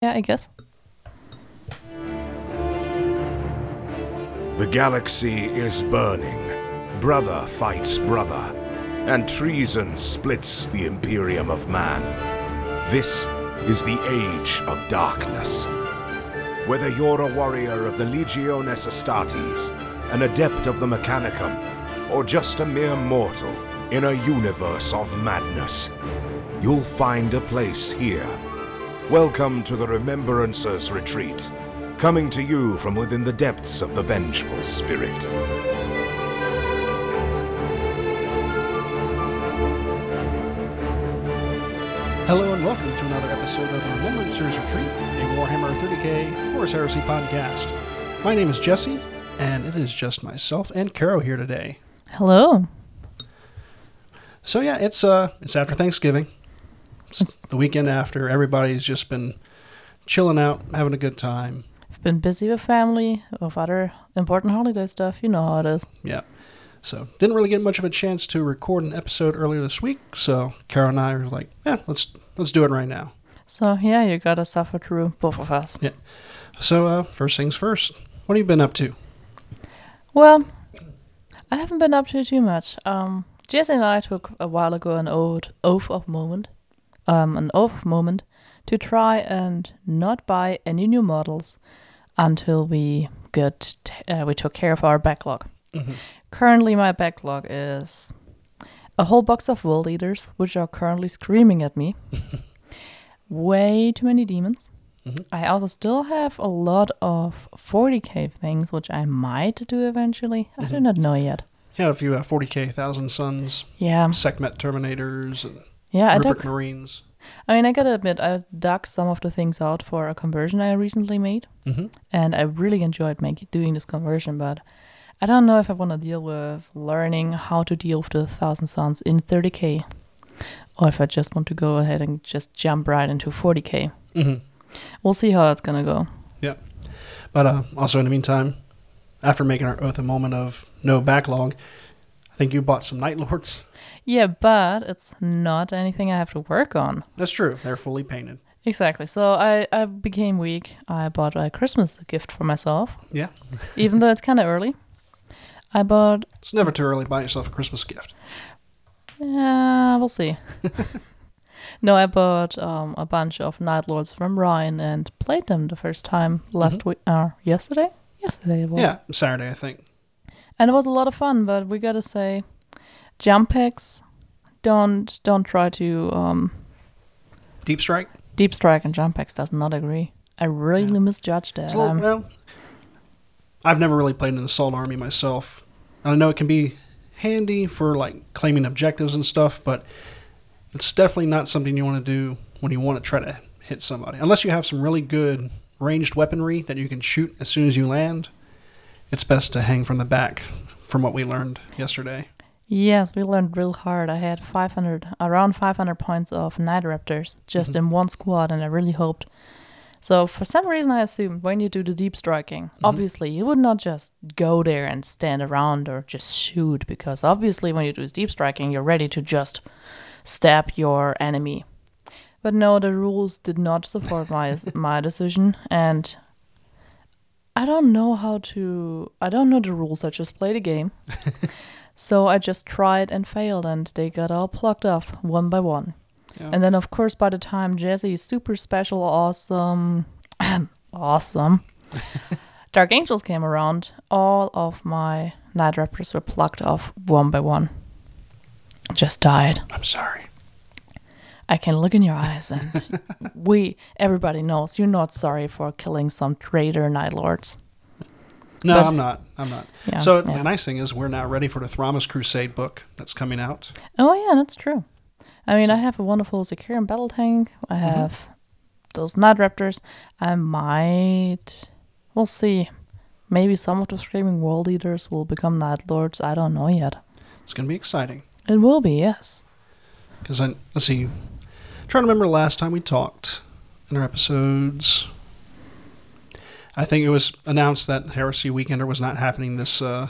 Yeah, I guess. The galaxy is burning. Brother fights brother, and treason splits the Imperium of Man. This is the Age of Darkness. Whether you're a warrior of the Legiones Astartes, an adept of the Mechanicum, or just a mere mortal in a universe of madness, you'll find a place here. Welcome to the Remembrancers Retreat, coming to you from within the depths of the Vengeful Spirit. Hello and welcome to another episode of the Remembrancers Retreat, a Warhammer 30k Horus Heresy podcast. My name is Jesse, and it is just myself and Caro here today. Hello. So yeah, it's uh, it's after Thanksgiving. It's the weekend after. Everybody's just been chilling out, having a good time. I've been busy with family, with other important holiday stuff. You know how it is. Yeah. So didn't really get much of a chance to record an episode earlier this week. So Caro and I were like, yeah, let's let's do it right now. So yeah, you gotta suffer through both of us. Yeah. So uh, first things first. What have you been up to? Well, I haven't been up to too much. Um, Jesse and I took a while ago an oath, oath of moment, um, an off moment to try and not buy any new models until we got t- uh, we took care of our backlog. Currently, my backlog is a whole box of world eaters, which are currently screaming at me. Way too many demons. Mhm. I also still have a lot of 40k things, which I might do eventually. I do Mhm. not know yet. Yeah, a few uh, 40k Thousand Sons, Yeah, Sekhmet Terminators, and yeah. I Rupert dug. Marines. I mean, I gotta admit, I dug some of the things out for a conversion I recently made, hmm and I really enjoyed making doing this conversion. But I don't know if I want to deal with learning how to deal with the Thousand Sons in 30k, or if I just want to go ahead and just jump right into 40k. hmm We'll see how that's gonna go. Yeah, but uh, also in the meantime, after making our oath a moment of no backlog, I think you bought some Night Lords. Yeah, but it's not anything I have to work on. That's true. They're fully painted. Exactly. So I, I became weak. I bought a Christmas gift for myself, Yeah. even though it's kind of early. I bought, It's never too early to buy yourself a Christmas gift. yeah, we'll see. no, I bought um, a bunch of Night Lords from Ryan and played them the first time last week, uh, yesterday? Yesterday it was. Yeah, Saturday, I think. And it was a lot of fun, but we gotta say, jump packs, don't, don't try to, um, Deep Strike. Deep Strike and jump packs does not agree. I really Yeah. misjudged that. It's little, I'm- well, I've never really played an assault army myself. And I know it can be handy for like claiming objectives and stuff, but it's definitely not something you want to do when you want to try to hit somebody. Unless you have some really good ranged weaponry that you can shoot as soon as you land, it's best to hang from the back. From what we learned yesterday. Yes, we learned real hard. I had 500, around 500 points of Night Raptors just Mhm. in one squad, and I really hoped. So for some reason, I assumed when you do the deep striking, obviously you would not just go there and stand around or just shoot, because obviously when you do deep striking, you're ready to just stab your enemy. But no, the rules did not support my my decision, and I don't know how to. I don't know the rules. I just play the game. So I just tried and failed, and they got all plucked off one by one. Yeah. And then, of course, by the time Jesse's super special, awesome, awesome Dark Angels came around, all of my Night Raptors were plucked off one by one. Just died. I'm sorry. I can look in your eyes, and we, everybody knows you're not sorry for killing some traitor Night Lords. No, But- I'm not. I'm not. Yeah. so yeah. the nice thing is we're now ready for the Thramas Crusade book that's coming out. Oh yeah, that's true. I mean, So- I have a wonderful Secure battle tank. I Mhm. have those Night Raptors. I might. We'll see. Maybe some of the Screaming World Eaters will become Night Lords. I don't know yet. It's going to be exciting. It will be, yes. Because I let's see, trying to remember the last time we talked in our episodes. I think it was announced that Heresy Weekender was not happening this uh,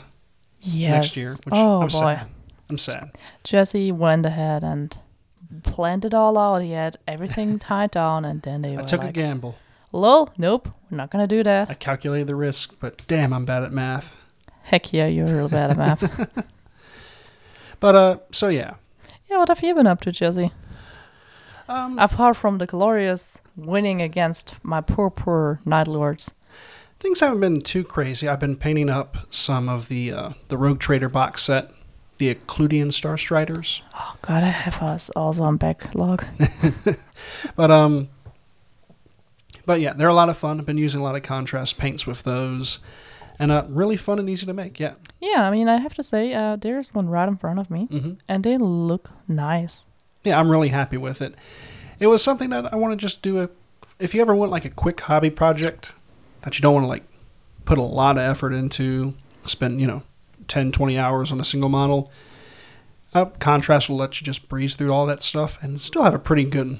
Yes. next year, which oh I'm boy, sad. I'm sad. Jesse went ahead and planned it all out. He had everything tied down, and then they I took a gamble. Lol, nope, we're not gonna do that. I calculated the risk, but damn, I'm bad at math. Heck yeah, you're real bad at math. But uh, so yeah, yeah, what have you been up to, Jesse? Um, Apart from the glorious winning against my poor, poor Night Lords. things haven't been too crazy. I've been painting up some of the uh, the Rogue Trader box set, the Elucidian Starstriders. Oh god, I have us also on backlog. But um, but yeah, they're a lot of fun. I've been using a lot of contrast paints with those, and uh, really fun and easy to make. Yeah. yeah, I mean, I have to say, uh, there's one right in front of me, hmm and they look nice. Yeah, I'm really happy with it. It was something that I want to just do a. If you ever want like a quick hobby project that you don't want to like put a lot of effort into, spend you know 10, 20 hours on a single model. Uh, contrast will let you just breeze through all that stuff and still have a pretty good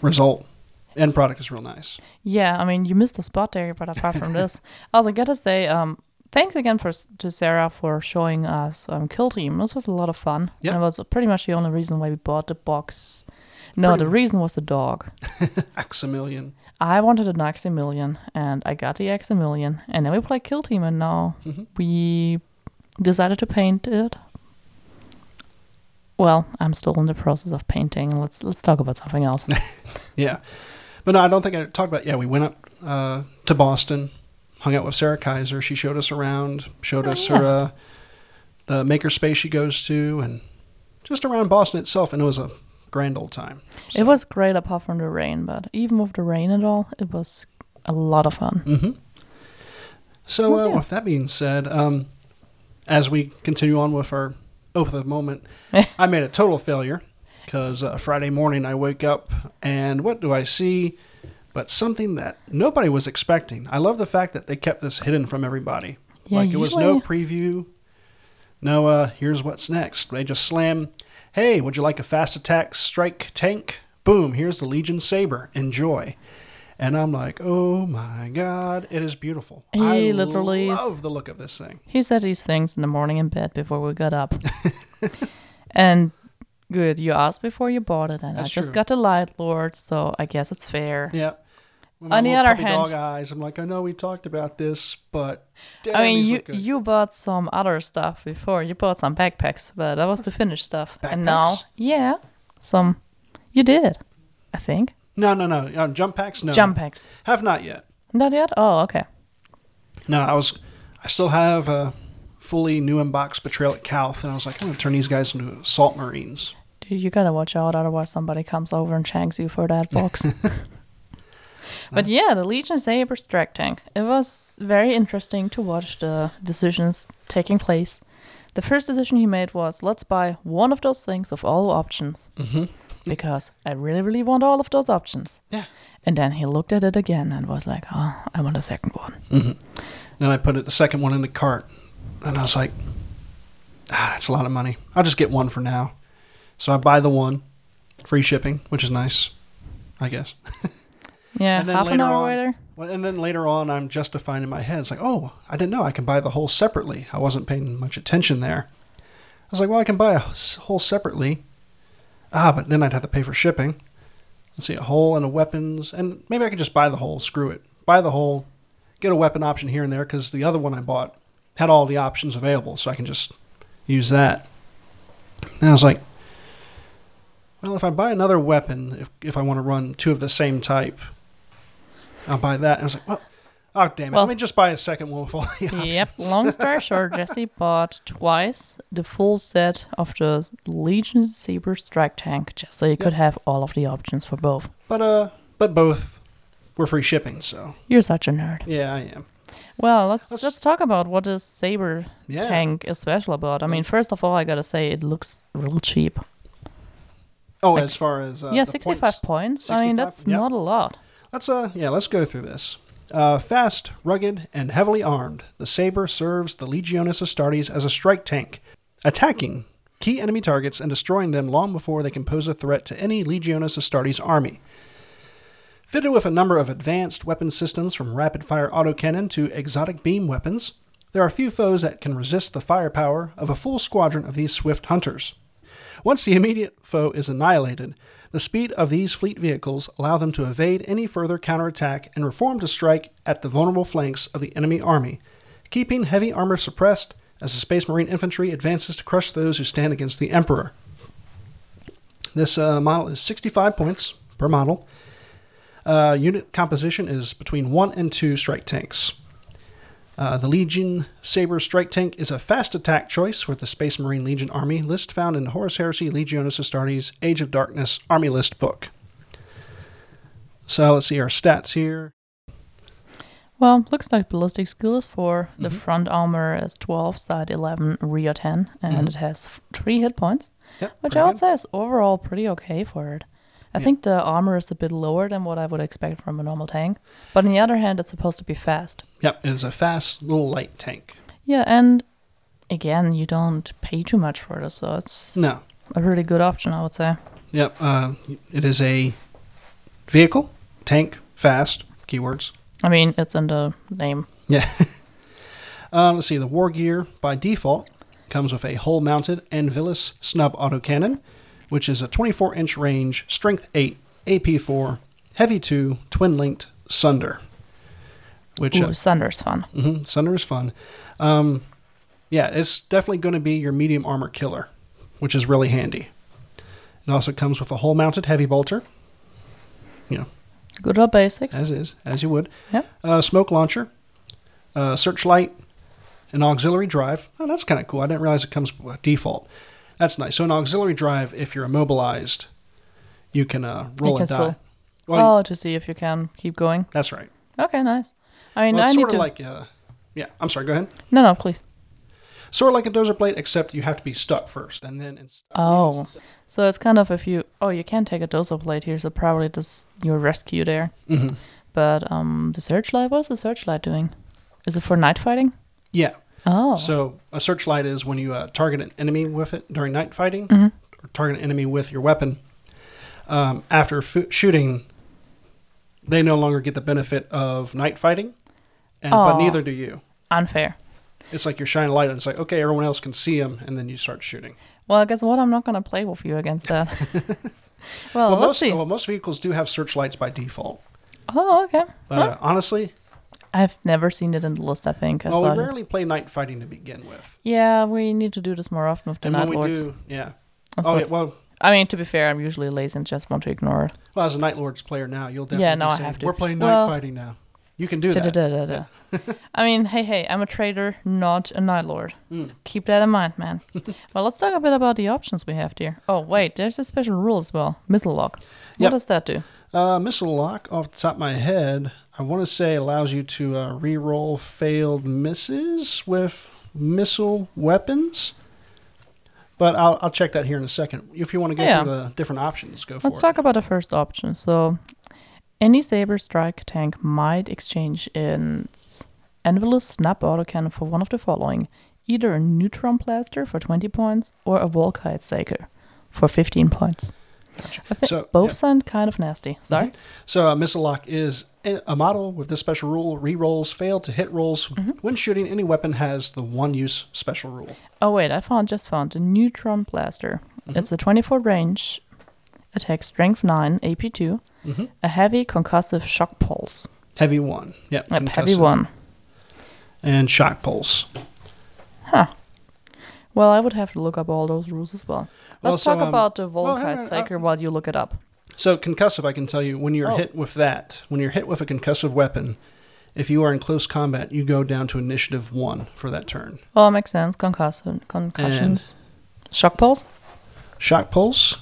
result. End product is real nice. Yeah, I mean, you missed a spot there, but apart from this, I also gotta say, um, thanks again for to Sarah for showing us um, Kill Team. This was a lot of fun. Yep. And it was pretty much the only reason why we bought the box. No, Pretty the reason was the dog. Aximillion. I wanted an Aximillion, and I got the Aximillion, and then we played Kill Team, and now Mhm. we decided to paint it. Well, I'm still in the process of painting. Let's let's talk about something else. Yeah. But no, I don't think I talked about. Yeah, we went up uh, to Boston, hung out with Sarah Kaiser. She showed us around, showed Oh, us yeah. her uh, the makerspace she goes to, and just around Boston itself. And it was a grand old time. It was great apart from the rain, but even with the rain and all, it was a lot of fun. hmm So, uh, yeah. with that being said, um, as we continue on with our oath of the moment, I made a total failure because uh, Friday morning I wake up and what do I see? But something that nobody was expecting. I love the fact that they kept this hidden from everybody. Yeah, like it was no preview. No, uh, here's what's next. They just slam. Hey, would you like a fast attack strike tank? Boom! Here's the Legion Sabre. Enjoy. And I'm like, oh my god, it is beautiful. He I literally love the look of this thing. He said these things in the morning in bed before we got up. and good, you asked before you bought it, and That's I just true. got the Light Lord, so I guess it's fair. Yeah. On the other hand- dog eyes. I'm like, I know we talked about this, but damn, I mean, you you bought some other stuff before. You bought some backpacks, but that was the finished stuff. And now, yeah, some you did, I think. no, no, no. Uh, jump packs, no. Jump packs. Have not yet. Not yet. Oh, okay. No, I was. I still have a fully new unboxed Betrayal at Calth, and I was like, I'm gonna turn these guys into assault marines. Dude, you gotta watch out, otherwise somebody comes over and shanks you for that box. but yeah, the Legion Sabre Strike Tank. It was very interesting to watch the decisions taking place. The first decision he made was let's buy one of those things of all options Mm-hmm. because I really, really want all of those options. Yeah. And then he looked at it again and was like, "Oh, I want a second one." Mm-hmm. Then I put it the second one in the cart, and I was like, Ah, that's a lot of money. I'll just get one for now. So I buy the one, free shipping, which is nice, I guess. Yeah, And then half an later hour on- later. Well, and then later on, I'm justifying in my head. It's like, oh, I didn't know I can buy the hull separately. I wasn't paying much attention there. I was like, well, I can buy a hull separately. Ah, but then I'd have to pay for shipping. Let's see, a hull and a weapons, and maybe I could just buy the hull. Screw it, buy the hull, get a weapon option here and there because the other one I bought had all the options available, so I can just use that. And I was like, well, if I buy another weapon, if if I want to run two of the same type, I'll buy that. And I was like, well, oh damn it, Well- let me just buy a second one with all the options. Yep. Long story short, Jesse bought twice the full set of the Legion Sabre Strike Tank just so you could have all of the options for both. But uh, but both were free shipping, so You're such a nerd. yeah, I am. Well, let's Let's- let's, talk about what this Sabre Yeah. tank is special about. I mean, first of all, I gotta say it looks real cheap. Oh, Like- as far as uh, yeah, 65 points. points. I mean, that's Yep. not a lot. Let's uh, yeah, let's go through this. Uh, fast, rugged, and heavily armed, the Sabre serves the Legiones Astartes as a strike tank, attacking key enemy targets and destroying them long before they can pose a threat to any Legiones Astartes army. Fitted with a number of advanced weapon systems from rapid fire autocannon to exotic beam weapons, there are few foes that can resist the firepower of a full squadron of these swift hunters. Once the immediate foe is annihilated, The speed of these fleet vehicles allow them to evade any further counterattack and reform to strike at the vulnerable flanks of the enemy army, keeping heavy armor suppressed as the Space Marine infantry advances to crush those who stand against the Emperor. This uh, model is 65 points per model. Uh, unit composition is between one and two strike tanks. Uh, the Legion Sabre Strike Tank is a fast attack choice with the Space Marine Legion Army list found in Horus Heresy Legiones Astartes Age of Darkness Army List book. So let's see our stats here. Well, looks like ballistic skill is 4, the Mhm. front armor is 12, side 11, rear 10, and Mhm. it has 3 hit points, Yep, which I would good. say is overall pretty okay for it. I Yeah. think the armor is a bit lower than what I would expect from a normal tank, but on the other hand, it's supposed to be fast. Yep, it is a fast little light tank. Yeah, and again, you don't pay too much for this, so it's No. a really good option, I would say. Yep, uh, it is a vehicle, tank, fast, keywords. I mean, it's in the name. Yeah. uh, let's see. The war gear by default comes with a hull-mounted Anvilus snub autocannon, which is a 24-inch range, strength 8, AP4, heavy 2, twin-linked Sunder. Which Ooh, uh, Sunder's fun. Mm-hmm, Sunder is fun. Um, yeah, it's definitely going to be your medium armor killer, which is really handy. It also comes with a hull-mounted heavy bolter, Yeah. Good old basics. as is, as you would. Yep. Uh, smoke launcher, uh, searchlight, an auxiliary drive. Oh, that's kind of cool. I didn't realize it comes with default. That's nice. So an auxiliary drive, if you're immobilized, you can uh, roll can and die. Well, oh, to see if you can keep going. that's right. Okay, nice. I mean, Well, I it's need sort to. of like, uh, yeah. I'm sorry. Go ahead. no, no, please. Sort of like a dozer plate, except you have to be stuck first, and then it's. Oh, so it's kind of if you. Oh, you can take a dozer plate here, so probably just your rescue there. hmm But um, the searchlight. What is the searchlight doing? Is it for night fighting? Yeah. Oh, So a searchlight is when you uh, target an enemy with it during night fighting, Mhm. or target an enemy with your weapon. Um, after fu- shooting, they no longer get the benefit of night fighting, and but neither do you. unfair. It's like you're shining a light, and it's like okay, everyone else can see them, and then you start shooting. Well, guess what? I'm not gonna play with you against that. well, well, most well, most vehicles do have searchlights by default, Oh, okay. but uh, honestly, I've never seen it in the list. I think. I well, we thought it- rarely play night fighting to begin with, Yeah, we need to do this more often with the and night we lords. do, yeah. That's oh, what- yeah. Well, I mean, to be fair, I'm usually lazy and just want to ignore it. well, as a night lords player now, you'll definitely Yeah, now I have to. We're playing night Well- fighting now. You can do that. Da-da-da-da-da. I mean, hey, hey, I'm a trader, not a night lord. Mm. Keep that in mind, man. well, let's talk a bit about the options we have here. Oh, wait, there's a special rule as well. Missile lock. What Yep. does that do? Uh, missile lock, off the top of my head, I want to say allows you to uh, re-roll failed misses with missile weapons. But I'll, I'll check that here in a second. If you want to go Yeah. through the different options, go for Let's it. talk about the first option. So, any Sabre Strike tank might exchange its Anvilus Snap Autocannon for one of the following either a Neutron Blaster for 20 points or a Volkite Saker for 15 points. I think So, both yeah. sound kind of nasty. Sorry? Mhm. So a missile lock is a a model with this special rule. Re-rolls fail to hit rolls Mm-hmm. when shooting. Any weapon has the one-use special rule. Oh wait, I found just found a Neutron Blaster. Mhm. It's a 24 range, attack strength 9, AP2, hmm a heavy concussive shock pulse. Heavy one. Yep. Yep, heavy one. And shock pulse. Huh. Well, I would have to look up all those rules as well. Well, Let's so, talk um, about the well, Volkite on, uh, Saker while you look it up. So concussive, I can tell you, when you're Oh. hit with that, when you're hit with a concussive weapon, if you are in close combat, you go down to initiative one for that turn. Oh, Well, makes sense. Concussive, concussions. Shock pulse? Shock pulse.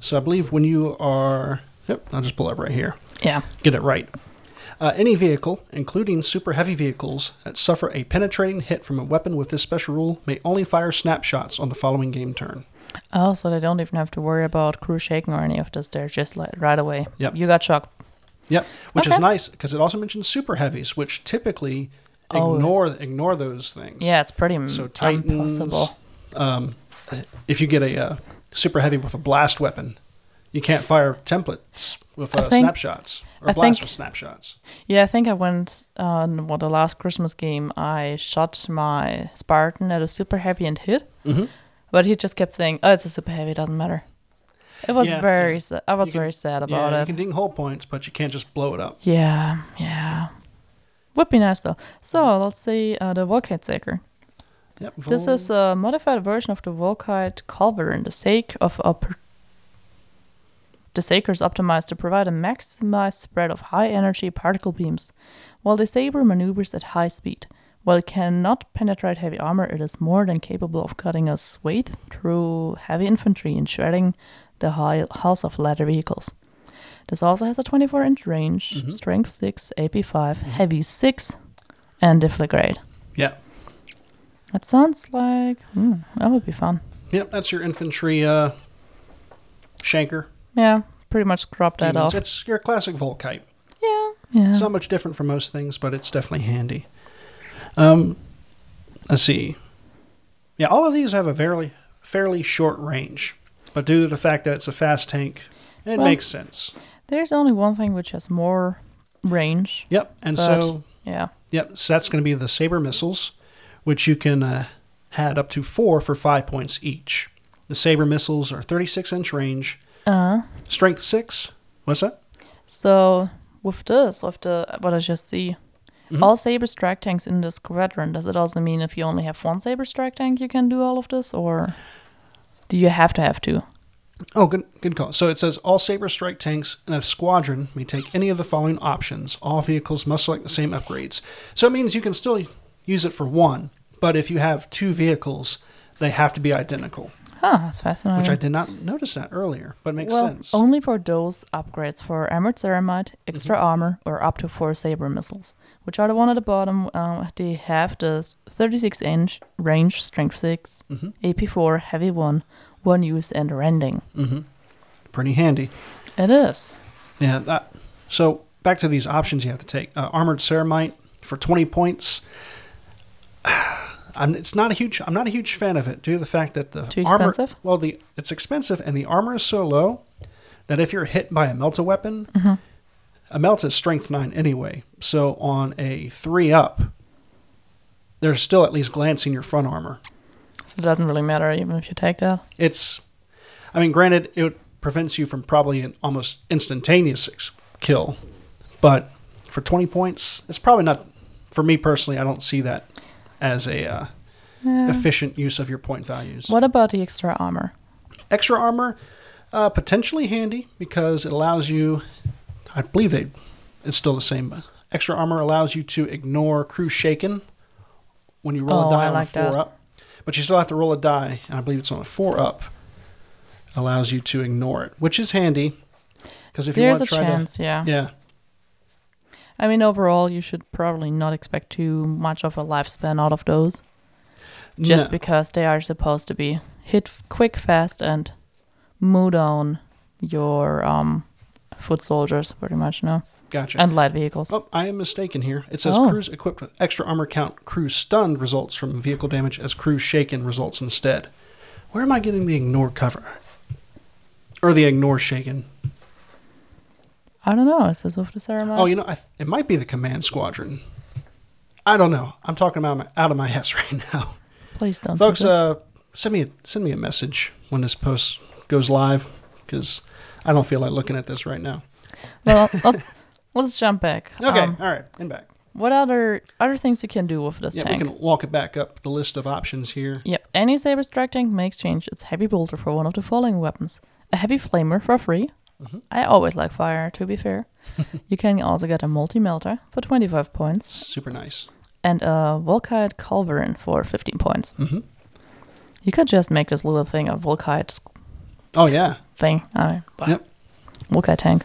So I believe when you are, yep, I'll just pull up right here. Yeah. Get it right. Uh, any vehicle, including super heavy vehicles, that suffer a penetrating hit from a weapon with this special rule may only fire snapshots on the following game turn. Oh, so they don't even have to worry about crew shaking or any of this. They're just like right away. Yep. You got shocked. Yep, which is nice because it also mentions super heavies, which typically Oh, ignore ignore those things. Yeah, it's pretty So Titans, impossible. um, if you get a uh, super heavy with a blast weapon, you can't fire templates with uh, think- snapshots or I blast think- with snapshots. Yeah, I think I went on what the last Christmas game. I shot my Spartan at a super heavy and hit, hmm but he just kept saying, "Oh, it's a super heavy. It doesn't matter." It was Yeah, very. yeah. sa- I was can- very sad about it. yeah, about you can ding hull points, but you can't just blow it up. Yeah, yeah. Would be nice though. So let's see uh, the Volkite Saker. Yep. This is a modified version of the Volkite Culverin. The sake of up. The Saker is optimized to provide a maximized spread of high energy particle beams, while the Sabre maneuvers at high speed. While it cannot penetrate heavy armor, it is more than capable of cutting a swathe through heavy infantry and shredding the hulls of lighter vehicles. This also has a 24 inch range, Mhm. strength 6, AP 5, heavy 6, and deflagrate. Yeah. That sounds like hmm, that would be fun. Yep. That's your infantry uh, shanker. Yeah, pretty much crop that demons. off. It's your classic Volkite. yeah, yeah. It's not much different from most things, but it's definitely handy. Um, let's see. Yeah, all of these have a fairly fairly short range, but due to the fact that it's a fast tank, it Well- makes sense. There's only one thing which has more range. Yep, and But- so Yeah. yep, so that's going to be the sabre missiles, which you can uh, had up to four for five points each. The sabre missiles are 36 inch range, Uh. strength six. What's that? So with this, with the what I just see, Mhm. all sabre strike tanks in the squadron. Does it also mean if you only have one sabre strike tank, you can do all of this, or do you have to have two? Oh, good, good call. So it says all Sabre strike tanks in a squadron may take any of the following options. All vehicles must select the same upgrades. So it means you can still use it for one, but if you have two vehicles, they have to be identical, Huh, that's fascinating. which I did not notice that earlier, but it makes well, sense. only for those upgrades for armored ceramite, extra Mm-hmm. armor, or up to four sabre missiles, which are the one at the bottom. Uh, they have the 36 inch range, strength 6, Mhm. AP4, heavy 1, one used and rending. hmm Pretty handy. It is. Yeah. That, so back to these options you have to take. Uh, armored ceramite for 20 points. I'm, it's not a huge. I'm not a huge fan of it due to the fact that the Too armor. expensive? Well, the it's expensive and the armor is so low that if you're hit by a melta weapon, Mm-hmm. a melt is strength nine anyway. So on a three up, there's still at least glancing your front armor. So it doesn't really matter even if you take that. It's, I mean, granted, it prevents you from probably an almost instantaneous kill, but for 20 points, it's probably not. For me personally, I don't see that as a uh, Yeah. efficient use of your point values. What about the extra armor? Extra armor, uh, potentially handy because it allows you. I believe they, it's still the same. but Extra armor allows you to ignore crew shaken when you roll Oh, a die I on like a four that. up, but you still have to roll a die, and I believe it's on a four up. Allows you to ignore it, which is handy because if There's you want to try chance, yeah. to, yeah, I mean, overall, you should probably not expect too much of a lifespan out of those, just No. because they are supposed to be hit quick, fast, and mow down your um, foot soldiers, pretty much, no, gotcha. and light vehicles. Oh, I am mistaken here. It says Oh. crews equipped with extra armor count, crew stunned results from vehicle damage as crew shaken results instead. Where am I getting the ignore cover? Or the ignore shaken? I don't know. Is this the ceremony? Oh, you know, I, it might be the command squadron. I don't know. I'm talking about my, out of my ass right now. Please don't, Folks, do uh, send me a, send me a message when this post goes live because I don't feel like looking at this right now. well, let's let's jump back. Okay, Um, all right, and back. what other other things you can do with this Yeah, tank? we can walk it back up the list of options here. Yep. Any sabre strike tank may exchange its heavy bolter for one of the following weapons: a heavy flamer for free. Mhm. I always like fire. To be fair, you can also get a multi melter for twenty five points Super nice. and a Volkite Culverin for fifteen points. hmm You could just make this little thing a Volkite Oh yeah, thing. I mean, Yep. Volkite tank.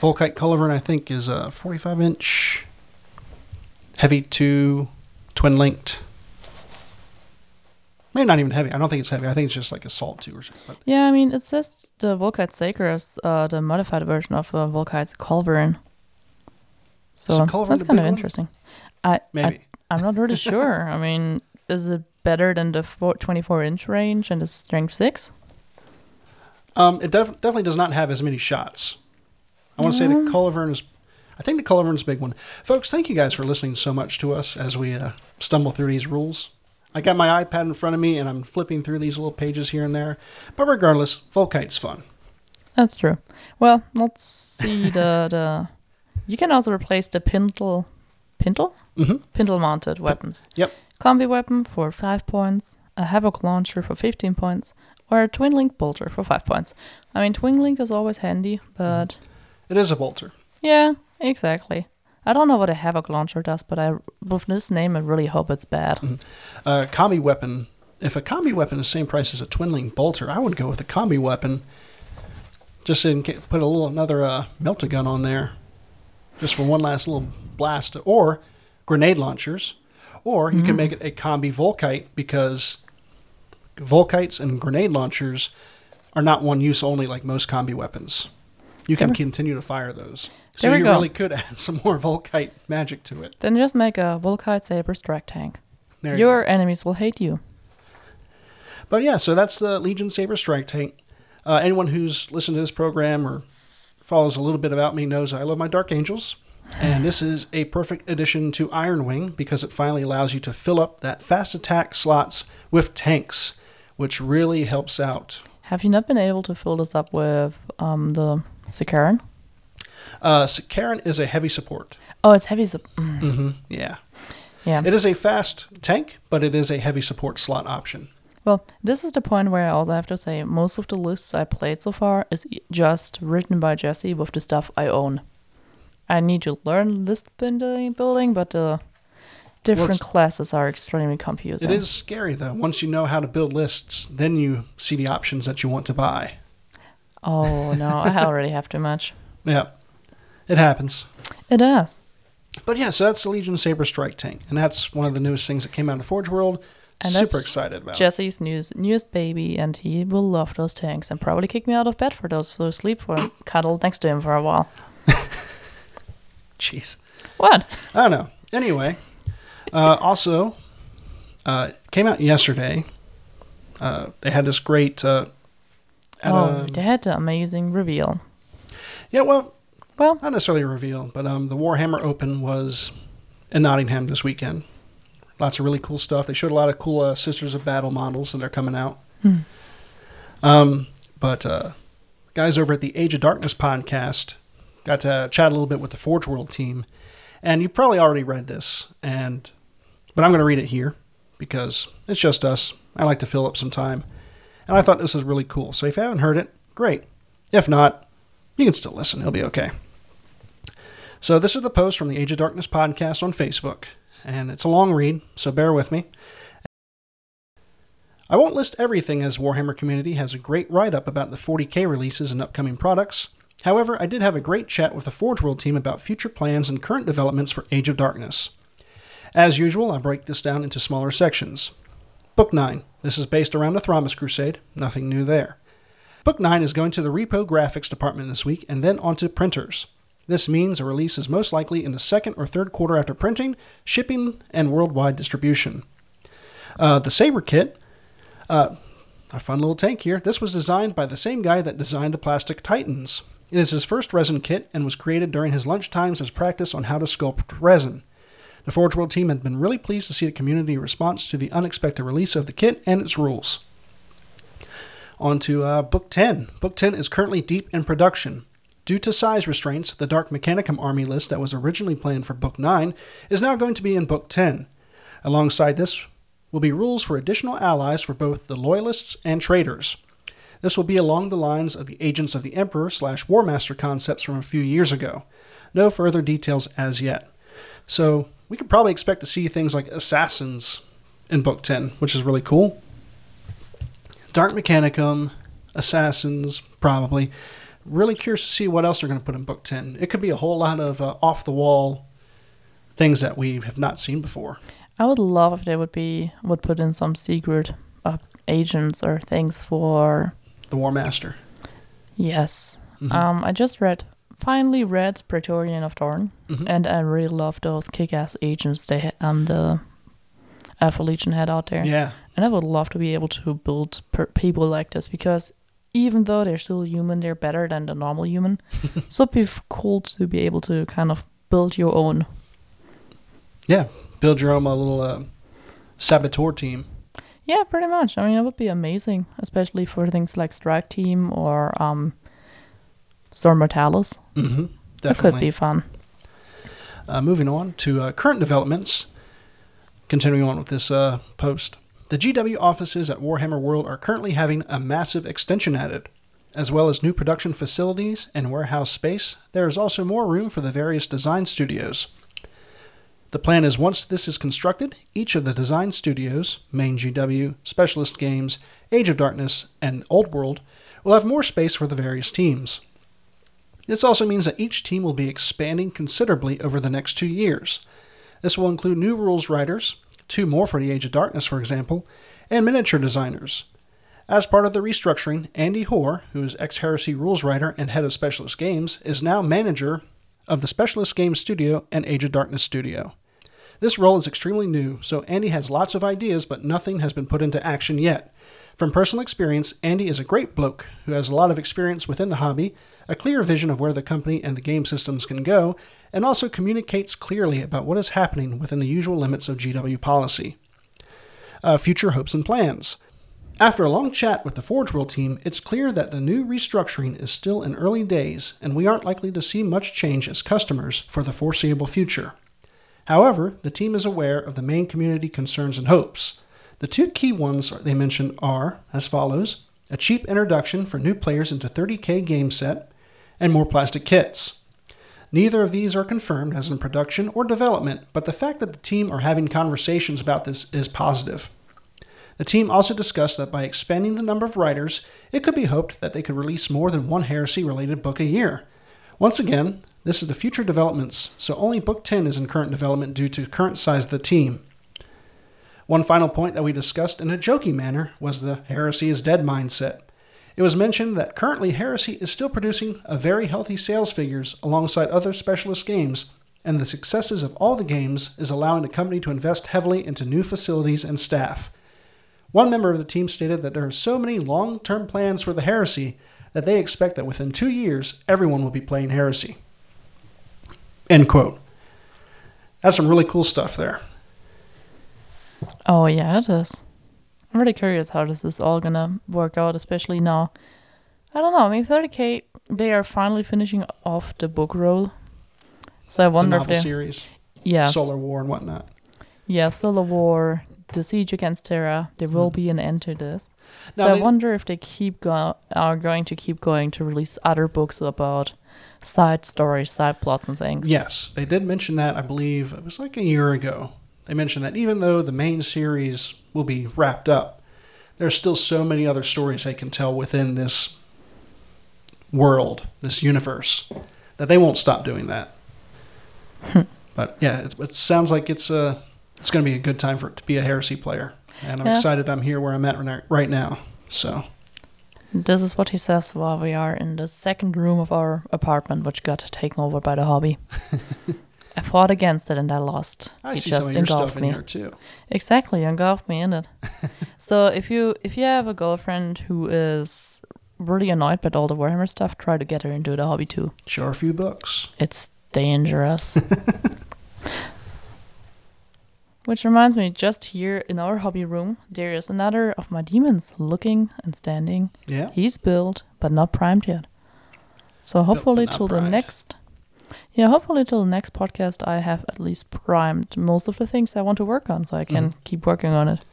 Volkite Culverin I think is a 45 inch, heavy two, twin linked. Maybe not even heavy. I don't think it's heavy. I think it's just like assault two or something. But Yeah, I mean, it says the Volkite Saker is uh, the modified version of uh, Volkite's Culverin. So So Culverin that's kind of interesting. I, I maybe. I'm not really sure. I mean, is it better than the 24 inch range and the strength six? Um, it def- definitely does not have as many shots. I want to say the Mm. Culverin is. I think the Culverin's a big one. Folks, thank you guys for listening so much to us as we uh, stumble through these rules. I got my iPad in front of me and I'm flipping through these little pages here and there. But regardless, Volkite's fun. That's true. Well, let's see the the. You can also replace the pintle, pintle, hmm pintle mounted weapons. Yep. Combi weapon for five points, a havoc launcher for fifteen points, or a twin link bolter for five points. I mean, twin link is always handy, but It is a bolter. yeah, exactly. I don't know what a havoc launcher does, but I with this name, I really hope it's bad. A combi weapon. If a combi weapon is the same price as a twin link bolter, I would go with a combi weapon. Just in ca- put a little another uh, melta gun on there, just for one last little blast, or grenade launchers, or you can make it a combi volkite because volkites and grenade launchers are not one use only like most combi weapons. You can continue to fire those, so There we you go. really could add some more volkite magic to it. Then just make a Volkite Sabre strike tank. There you go. Your enemies will hate you. But yeah, so that's the Legion Sabre Strike Tank. Uh, anyone who's listened to this program or follows a little bit about me knows I love my Dark Angels. And this is a perfect addition to Ironwing because it finally allows you to fill up that fast attack slots with tanks, which really helps out. Have you not been able to fill this up with um, the Sicaran? Uh, Sicaran is a heavy support. Oh, it's heavy. Sup- mm, hmm Yeah. yeah. It is a fast tank, but it is a heavy support slot option. Well, this is the point where I also have to say most of the lists I played so far is just written by Jesse with the stuff I own. I need to learn list building, building but the different it's- classes are extremely confusing. It is scary though. Once you know how to build lists, then you see the options that you want to buy. Oh no, I already have too much. Yeah, it happens. It does. But yeah, so that's the Legion Sabre Strike Tank, and that's one of the newest things that came out of the Forge World. And Super excited about. Jesse's news, newest baby, and he will love those tanks and probably kick me out of bed for those, so sleep for cuddle next to him for a while. Jeez, What? I don't know. Anyway, uh, also uh, came out yesterday. Uh, they had this great. Uh, oh, a- they had an amazing reveal. yeah, well, Well, not necessarily a reveal, but um, the Warhammer Open was in Nottingham this weekend. Lots of really cool stuff. They showed a lot of cool uh, Sisters of Battle models that are coming out. Hmm. Um, but uh, guys over at the Age of Darkness podcast got to chat a little bit with the Forge World team, and you've probably already read this, and but I'm going to read it here because it's just us. I like to fill up some time, and I thought this was really cool. So if you haven't heard it, great. If not, you can still listen. It'll be okay. So this is the post from the Age of Darkness podcast on Facebook, and it's a long read, so bear with me. I won't list everything as Warhammer Community has a great write up about the 40k releases and upcoming products. However, I did have a great chat with the Forge World team about future plans and current developments for Age of Darkness. As usual, I break this down into smaller sections. Book 9. This is based around the Thramas Crusade, nothing new there. Book 9 is going to the Reprographics department this week and then onto printers. This means a release is most likely in the second or third quarter after printing, shipping, and worldwide distribution. Uh, the Sabre Kit, uh, a fun little tank here. This was designed by the same guy that designed the Plastic Titans. It is his first resin kit and was created during his lunch times as practice on how to sculpt resin. The Forge World team had been really pleased to see the community response to the unexpected release of the kit and its rules. On to uh, Book 10. Book 10 is currently deep in production. Due to size restraints, the Dark Mechanicum army list that was originally planned for Book 9 is now going to be in Book 10. Alongside this will be rules for additional allies for both the Loyalists and Traitors. This will be along the lines of the Agents of the Emperor slash Warmaster concepts from a few years ago. No further details as yet. So we could probably expect to see things like Assassins in Book 10, which is really cool. Dark Mechanicum, Assassins, probably. Really curious to see what else they're going to put in Book 10. It could be a whole lot of uh, off the wall things that we have not seen before. I would love if they would be would put in some secret uh, agents or things for The War Master. yes. Mhm. Um, I just read finally read Praetorian of Dorn, Mhm. and I really love those kick-ass agents they ha- um the Alpha Legion had out there. yeah. And I would love to be able to build per- people like this because even though they're still human, they're better than the normal human. so it'd be cool to be able to kind of build your own. Yeah. Build your own uh, little uh, saboteur team. Yeah, pretty much. I mean, it would be amazing, especially for things like Strike Team or um, Storm Mortalis. Mm-hmm. That could be fun. Uh, moving on to uh, current developments. Continuing on with this uh, post. The GW offices at Warhammer World are currently having a massive extension added. As well as new production facilities and warehouse space, there is also more room for the various design studios. The plan is once this is constructed, each of the design studios, Main GW, Specialist Games, Age of Darkness, and Old World, will have more space for the various teams. This also means that each team will be expanding considerably over the next two years. This will include new rules writers, two more for the Age of Darkness, for example, and miniature designers. As part of the restructuring, Andy Hoare, who is ex Heresy rules writer and head of Specialist Games, is now manager of the Specialist Games Studio and Age of Darkness Studio. This role is extremely new, so Andy has lots of ideas, but nothing has been put into action yet. From personal experience, Andy is a great bloke who has a lot of experience within the hobby, a clear vision of where the company and the game systems can go, and also communicates clearly about what is happening within the usual limits of GW policy. Uh, future hopes and plans. After a long chat with the Forge World team, it's clear that the new restructuring is still in early days, and we aren't likely to see much change as customers for the foreseeable future. However, the team is aware of the main community concerns and hopes. The two key ones they mentioned are as follows a cheap introduction for new players into 30k game set, and more plastic kits. Neither of these are confirmed as in production or development, but the fact that the team are having conversations about this is positive. The team also discussed that by expanding the number of writers, it could be hoped that they could release more than one heresy related book a year. Once again, this is the future developments, so only Book 10 is in current development due to current size of the team. One final point that we discussed in a joking manner was the heresy is dead mindset. It was mentioned that currently Heresy is still producing a very healthy sales figures alongside other specialist games, and the successes of all the games is allowing the company to invest heavily into new facilities and staff. One member of the team stated that there are so many long term plans for the Heresy that they expect that within two years everyone will be playing Heresy. End quote. That's some really cool stuff there. Oh yeah, it is. I'm really curious how this is all gonna work out, especially now. I don't know. I mean, 30k. They are finally finishing off the book roll, so I The wonder if novel they, series, yeah, Solar War, and whatnot. yeah, Solar War, the Siege against Terra. There will Mhm. be an end to this. Now so I wonder if they keep go- are going to keep going to release other books about side stories, side plots, and things. Yes, they did mention that, I believe, it was like a year ago. They mentioned that even though the main series will be wrapped up, there's still so many other stories they can tell within this world, this universe, that they won't stop doing that. Hmm. but yeah, it, it sounds like it's a, it's going to be a good time for it to be a heresy player. And I'm Yeah. excited I'm here where I'm at right- right now. So, This is what he says while we are in the second room of our apartment, which got taken over by the hobby. I fought against it and I lost. I he see just some of your stuff in me. here too. Exactly, engulfed me in it. so if you if you have a girlfriend who is really annoyed by all the Warhammer stuff, try to get her into the hobby too. Show her a few books. It's dangerous. Which reminds me, just here in our hobby room, there is another of my demons looking and standing. Yeah. He's built, but not primed yet. So hopefully till the next Yeah, hopefully till the next podcast I have at least primed most of the things I want to work on so I can Mhm. keep working on it.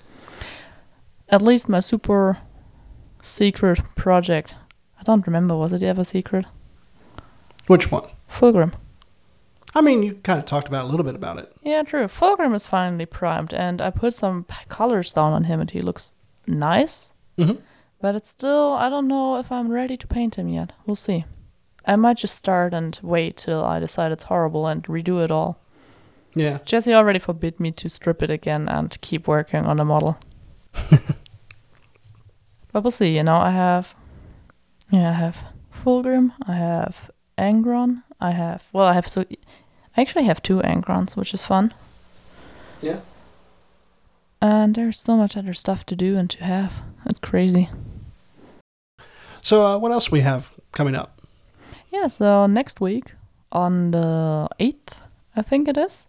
At least my super secret project. I don't remember, was it ever secret? Which one? Fulgrim. I mean, you kind of talked about a little bit about it. Yeah, true. Fulgrim is finally primed, and I put some colors down on him, and he looks nice. Mm-hmm. But it's still, I don't know if I'm ready to paint him yet. We'll see. I might just start and wait till I decide it's horrible and redo it all. Yeah. Jesse already forbid me to strip it again and keep working on the model. but we'll see. You know, I have, yeah, I have Fulgrim, I have Angron, I have, well, I have so, I actually have two Angrons, which is fun. Yeah. And there's so much other stuff to do and to have. It's crazy. So, uh, what else we have coming up? Yeah, so next week on the 8th, I think it is,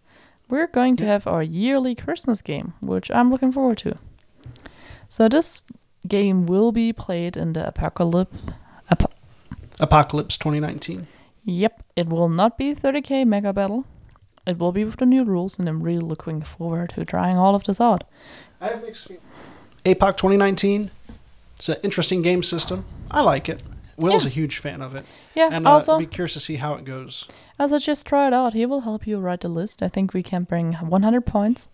we're going to have our yearly Christmas game, which I'm looking forward to. So this game will be played in the Apocalypse Ap- Apocalypse 2019. Yep, it will not be 30k Mega Battle. It will be with the new rules, and I'm really looking forward to trying all of this out. I have mixed feelings. APOC 2019. It's an interesting game system. I like it. Will's Yeah. a huge fan of it. Yeah, And uh, also, be curious to see how it goes. as I just try it out, he will help you write the list. I think we can bring 100 points.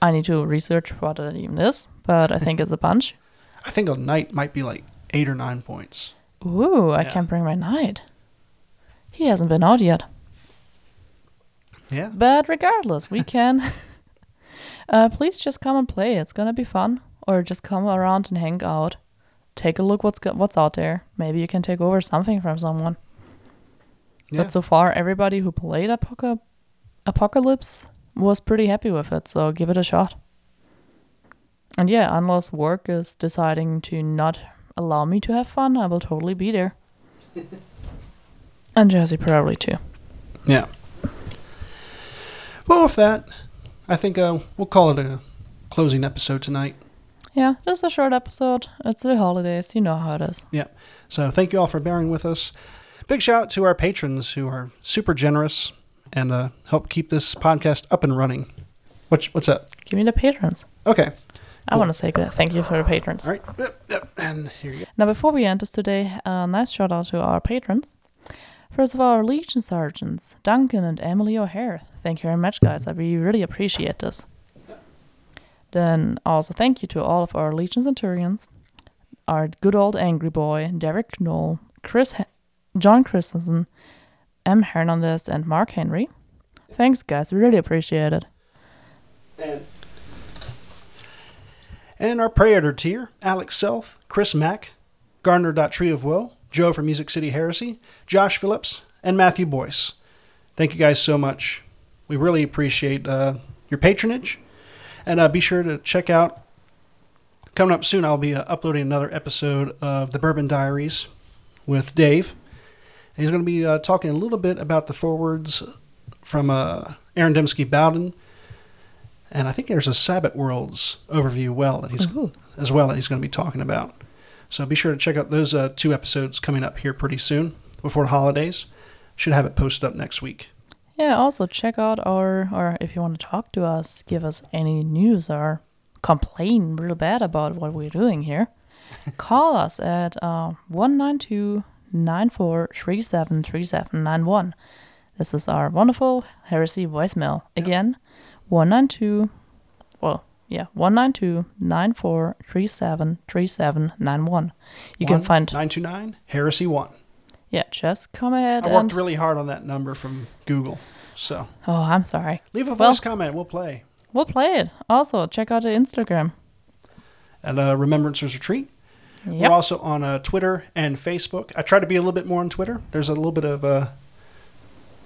I need to research what that even is, but I think it's a bunch. I think a knight might be like eight or nine points. Ooh, I Yeah. can bring my knight. He hasn't been out yet. Yeah. But regardless, we can. uh, please just come and play. It's gonna be fun. Or just come around and hang out. Take a look what's go- what's out there. Maybe you can take over something from someone. Yeah. But so far, everybody who played Apoca- Apocalypse was pretty happy with it. So give it a shot. And yeah, unless work is deciding to not allow me to have fun, I will totally be there. and Jazzy probably too. Yeah. Well, with that, I think uh, we'll call it a closing episode tonight. Yeah, just a short episode. It's the holidays. You know how it is. Yeah. So thank you all for bearing with us. Big shout out to our patrons who are super generous and uh, help keep this podcast up and running. What's what's up? Give me the patrons. Okay. I want to say good. Thank you for the patrons. All right. Yep, yep. And here you go. Now, before we end this today, a nice shout out to our patrons. First of all, our Legion Sergeants, Duncan and Emily O'Hare. Thank you very much, guys. I really, appreciate this. Then also thank you to all of our Legion Centurions, our good old Angry Boy, Derek Knoll, Chris, John Christensen, M. Hernandez, and Mark Henry. Thanks, guys. We really appreciate it. And, our Praetor tier, Alex Self, Chris Mack, Gardner Tree of Woe, Joe from Music City Heresy, Josh Phillips, and Matthew Boyce. Thank you guys so much. We really appreciate uh, your patronage. And uh, be sure to check out, coming up soon, I'll be uh, uploading another episode of The Bourbon Diaries with Dave. And he's going to be uh, talking a little bit about the forwards from uh, Aaron Dembski Bowden. And I think there's a Sabbath Worlds overview well that he's Ooh. as well that he's going to be talking about. So be sure to check out those uh, two episodes coming up here pretty soon before the holidays. Should have it posted up next week. Yeah, also check out our, or if you want to talk to us, give us any news or complain real bad about what we're doing here, call us at uh, 192 9437 3791. This is our wonderful heresy voicemail. Again, 192, yeah, 192 9437 3791. You can find, 929 Heresy 1. yeah, just come ahead I worked really hard on that number from Google. So oh, I'm sorry. leave a Well- voice comment. We'll play. We'll play it. Also, check out the Instagram. At uh, Remembrancers Retreat. Yep. We're also on uh, Twitter and Facebook. I try to be a little bit more on Twitter. There's a little bit of a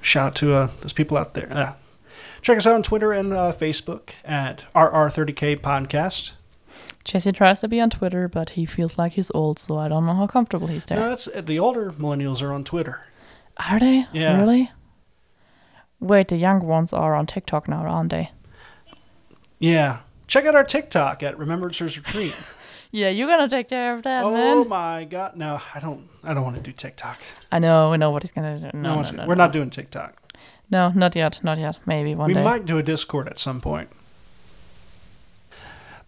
shout out to uh, those people out there. Uh, check us out on Twitter and uh, Facebook at RR30K Podcast. Jesse tries to be on Twitter, but he feels like he's old, so I don't know how comfortable he's there. No, that's the older millennials are on Twitter. are they? Yeah. Really? Wait, the young ones are on TikTok now, aren't they? Yeah. Check out our TikTok at Remembrancers Retreat. Yeah, you're gonna take care of that, oh man. my god. No, I don't I don't want to do TikTok. I know, I know what he's gonna do. No, No, no, no, we're no. not doing TikTok. No, not yet, not yet. Maybe one we day. might do a Discord at some point.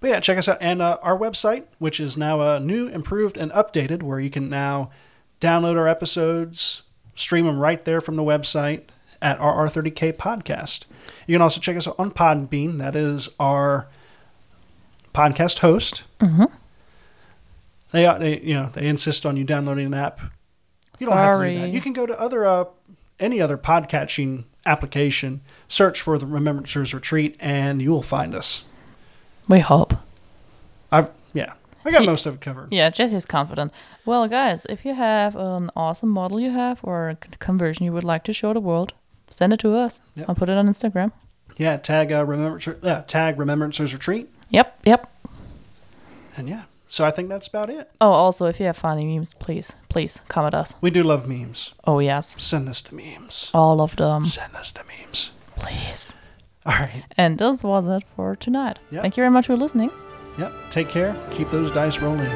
But yeah, check us out. And uh, our website, which is now uh, new, improved, and updated, where you can now download our episodes, stream them right there from the website at RR30K Podcast. You can also check us out on Podbean. That is our podcast host. Mm-hmm. They, uh, they, you know, they insist on you downloading an app. You don't have to do that. Sorry. You can go to other, uh, any other podcatching application, search for the Remembrancers Retreat, and you will find us. We hope. I've, yeah, I got He- most of it covered. Yeah, Jesse's confident. Well, guys, if you have an awesome model you have or a conversion you would like to show the world, send it to us. Yep. I'll put it on Instagram. Yeah, tag uh, Remembrancers, yeah, tag Remembrancers Retreat, Yep, yep. and yeah. So I think that's about it. Oh, also, if you have funny memes, please, please come comment us. We do love memes. Oh, yes. Send us the memes. All of them, Send us the memes. please. All right. And this was it for tonight. Yep. Thank you very much for listening. Yep. Take care. Keep those dice rolling.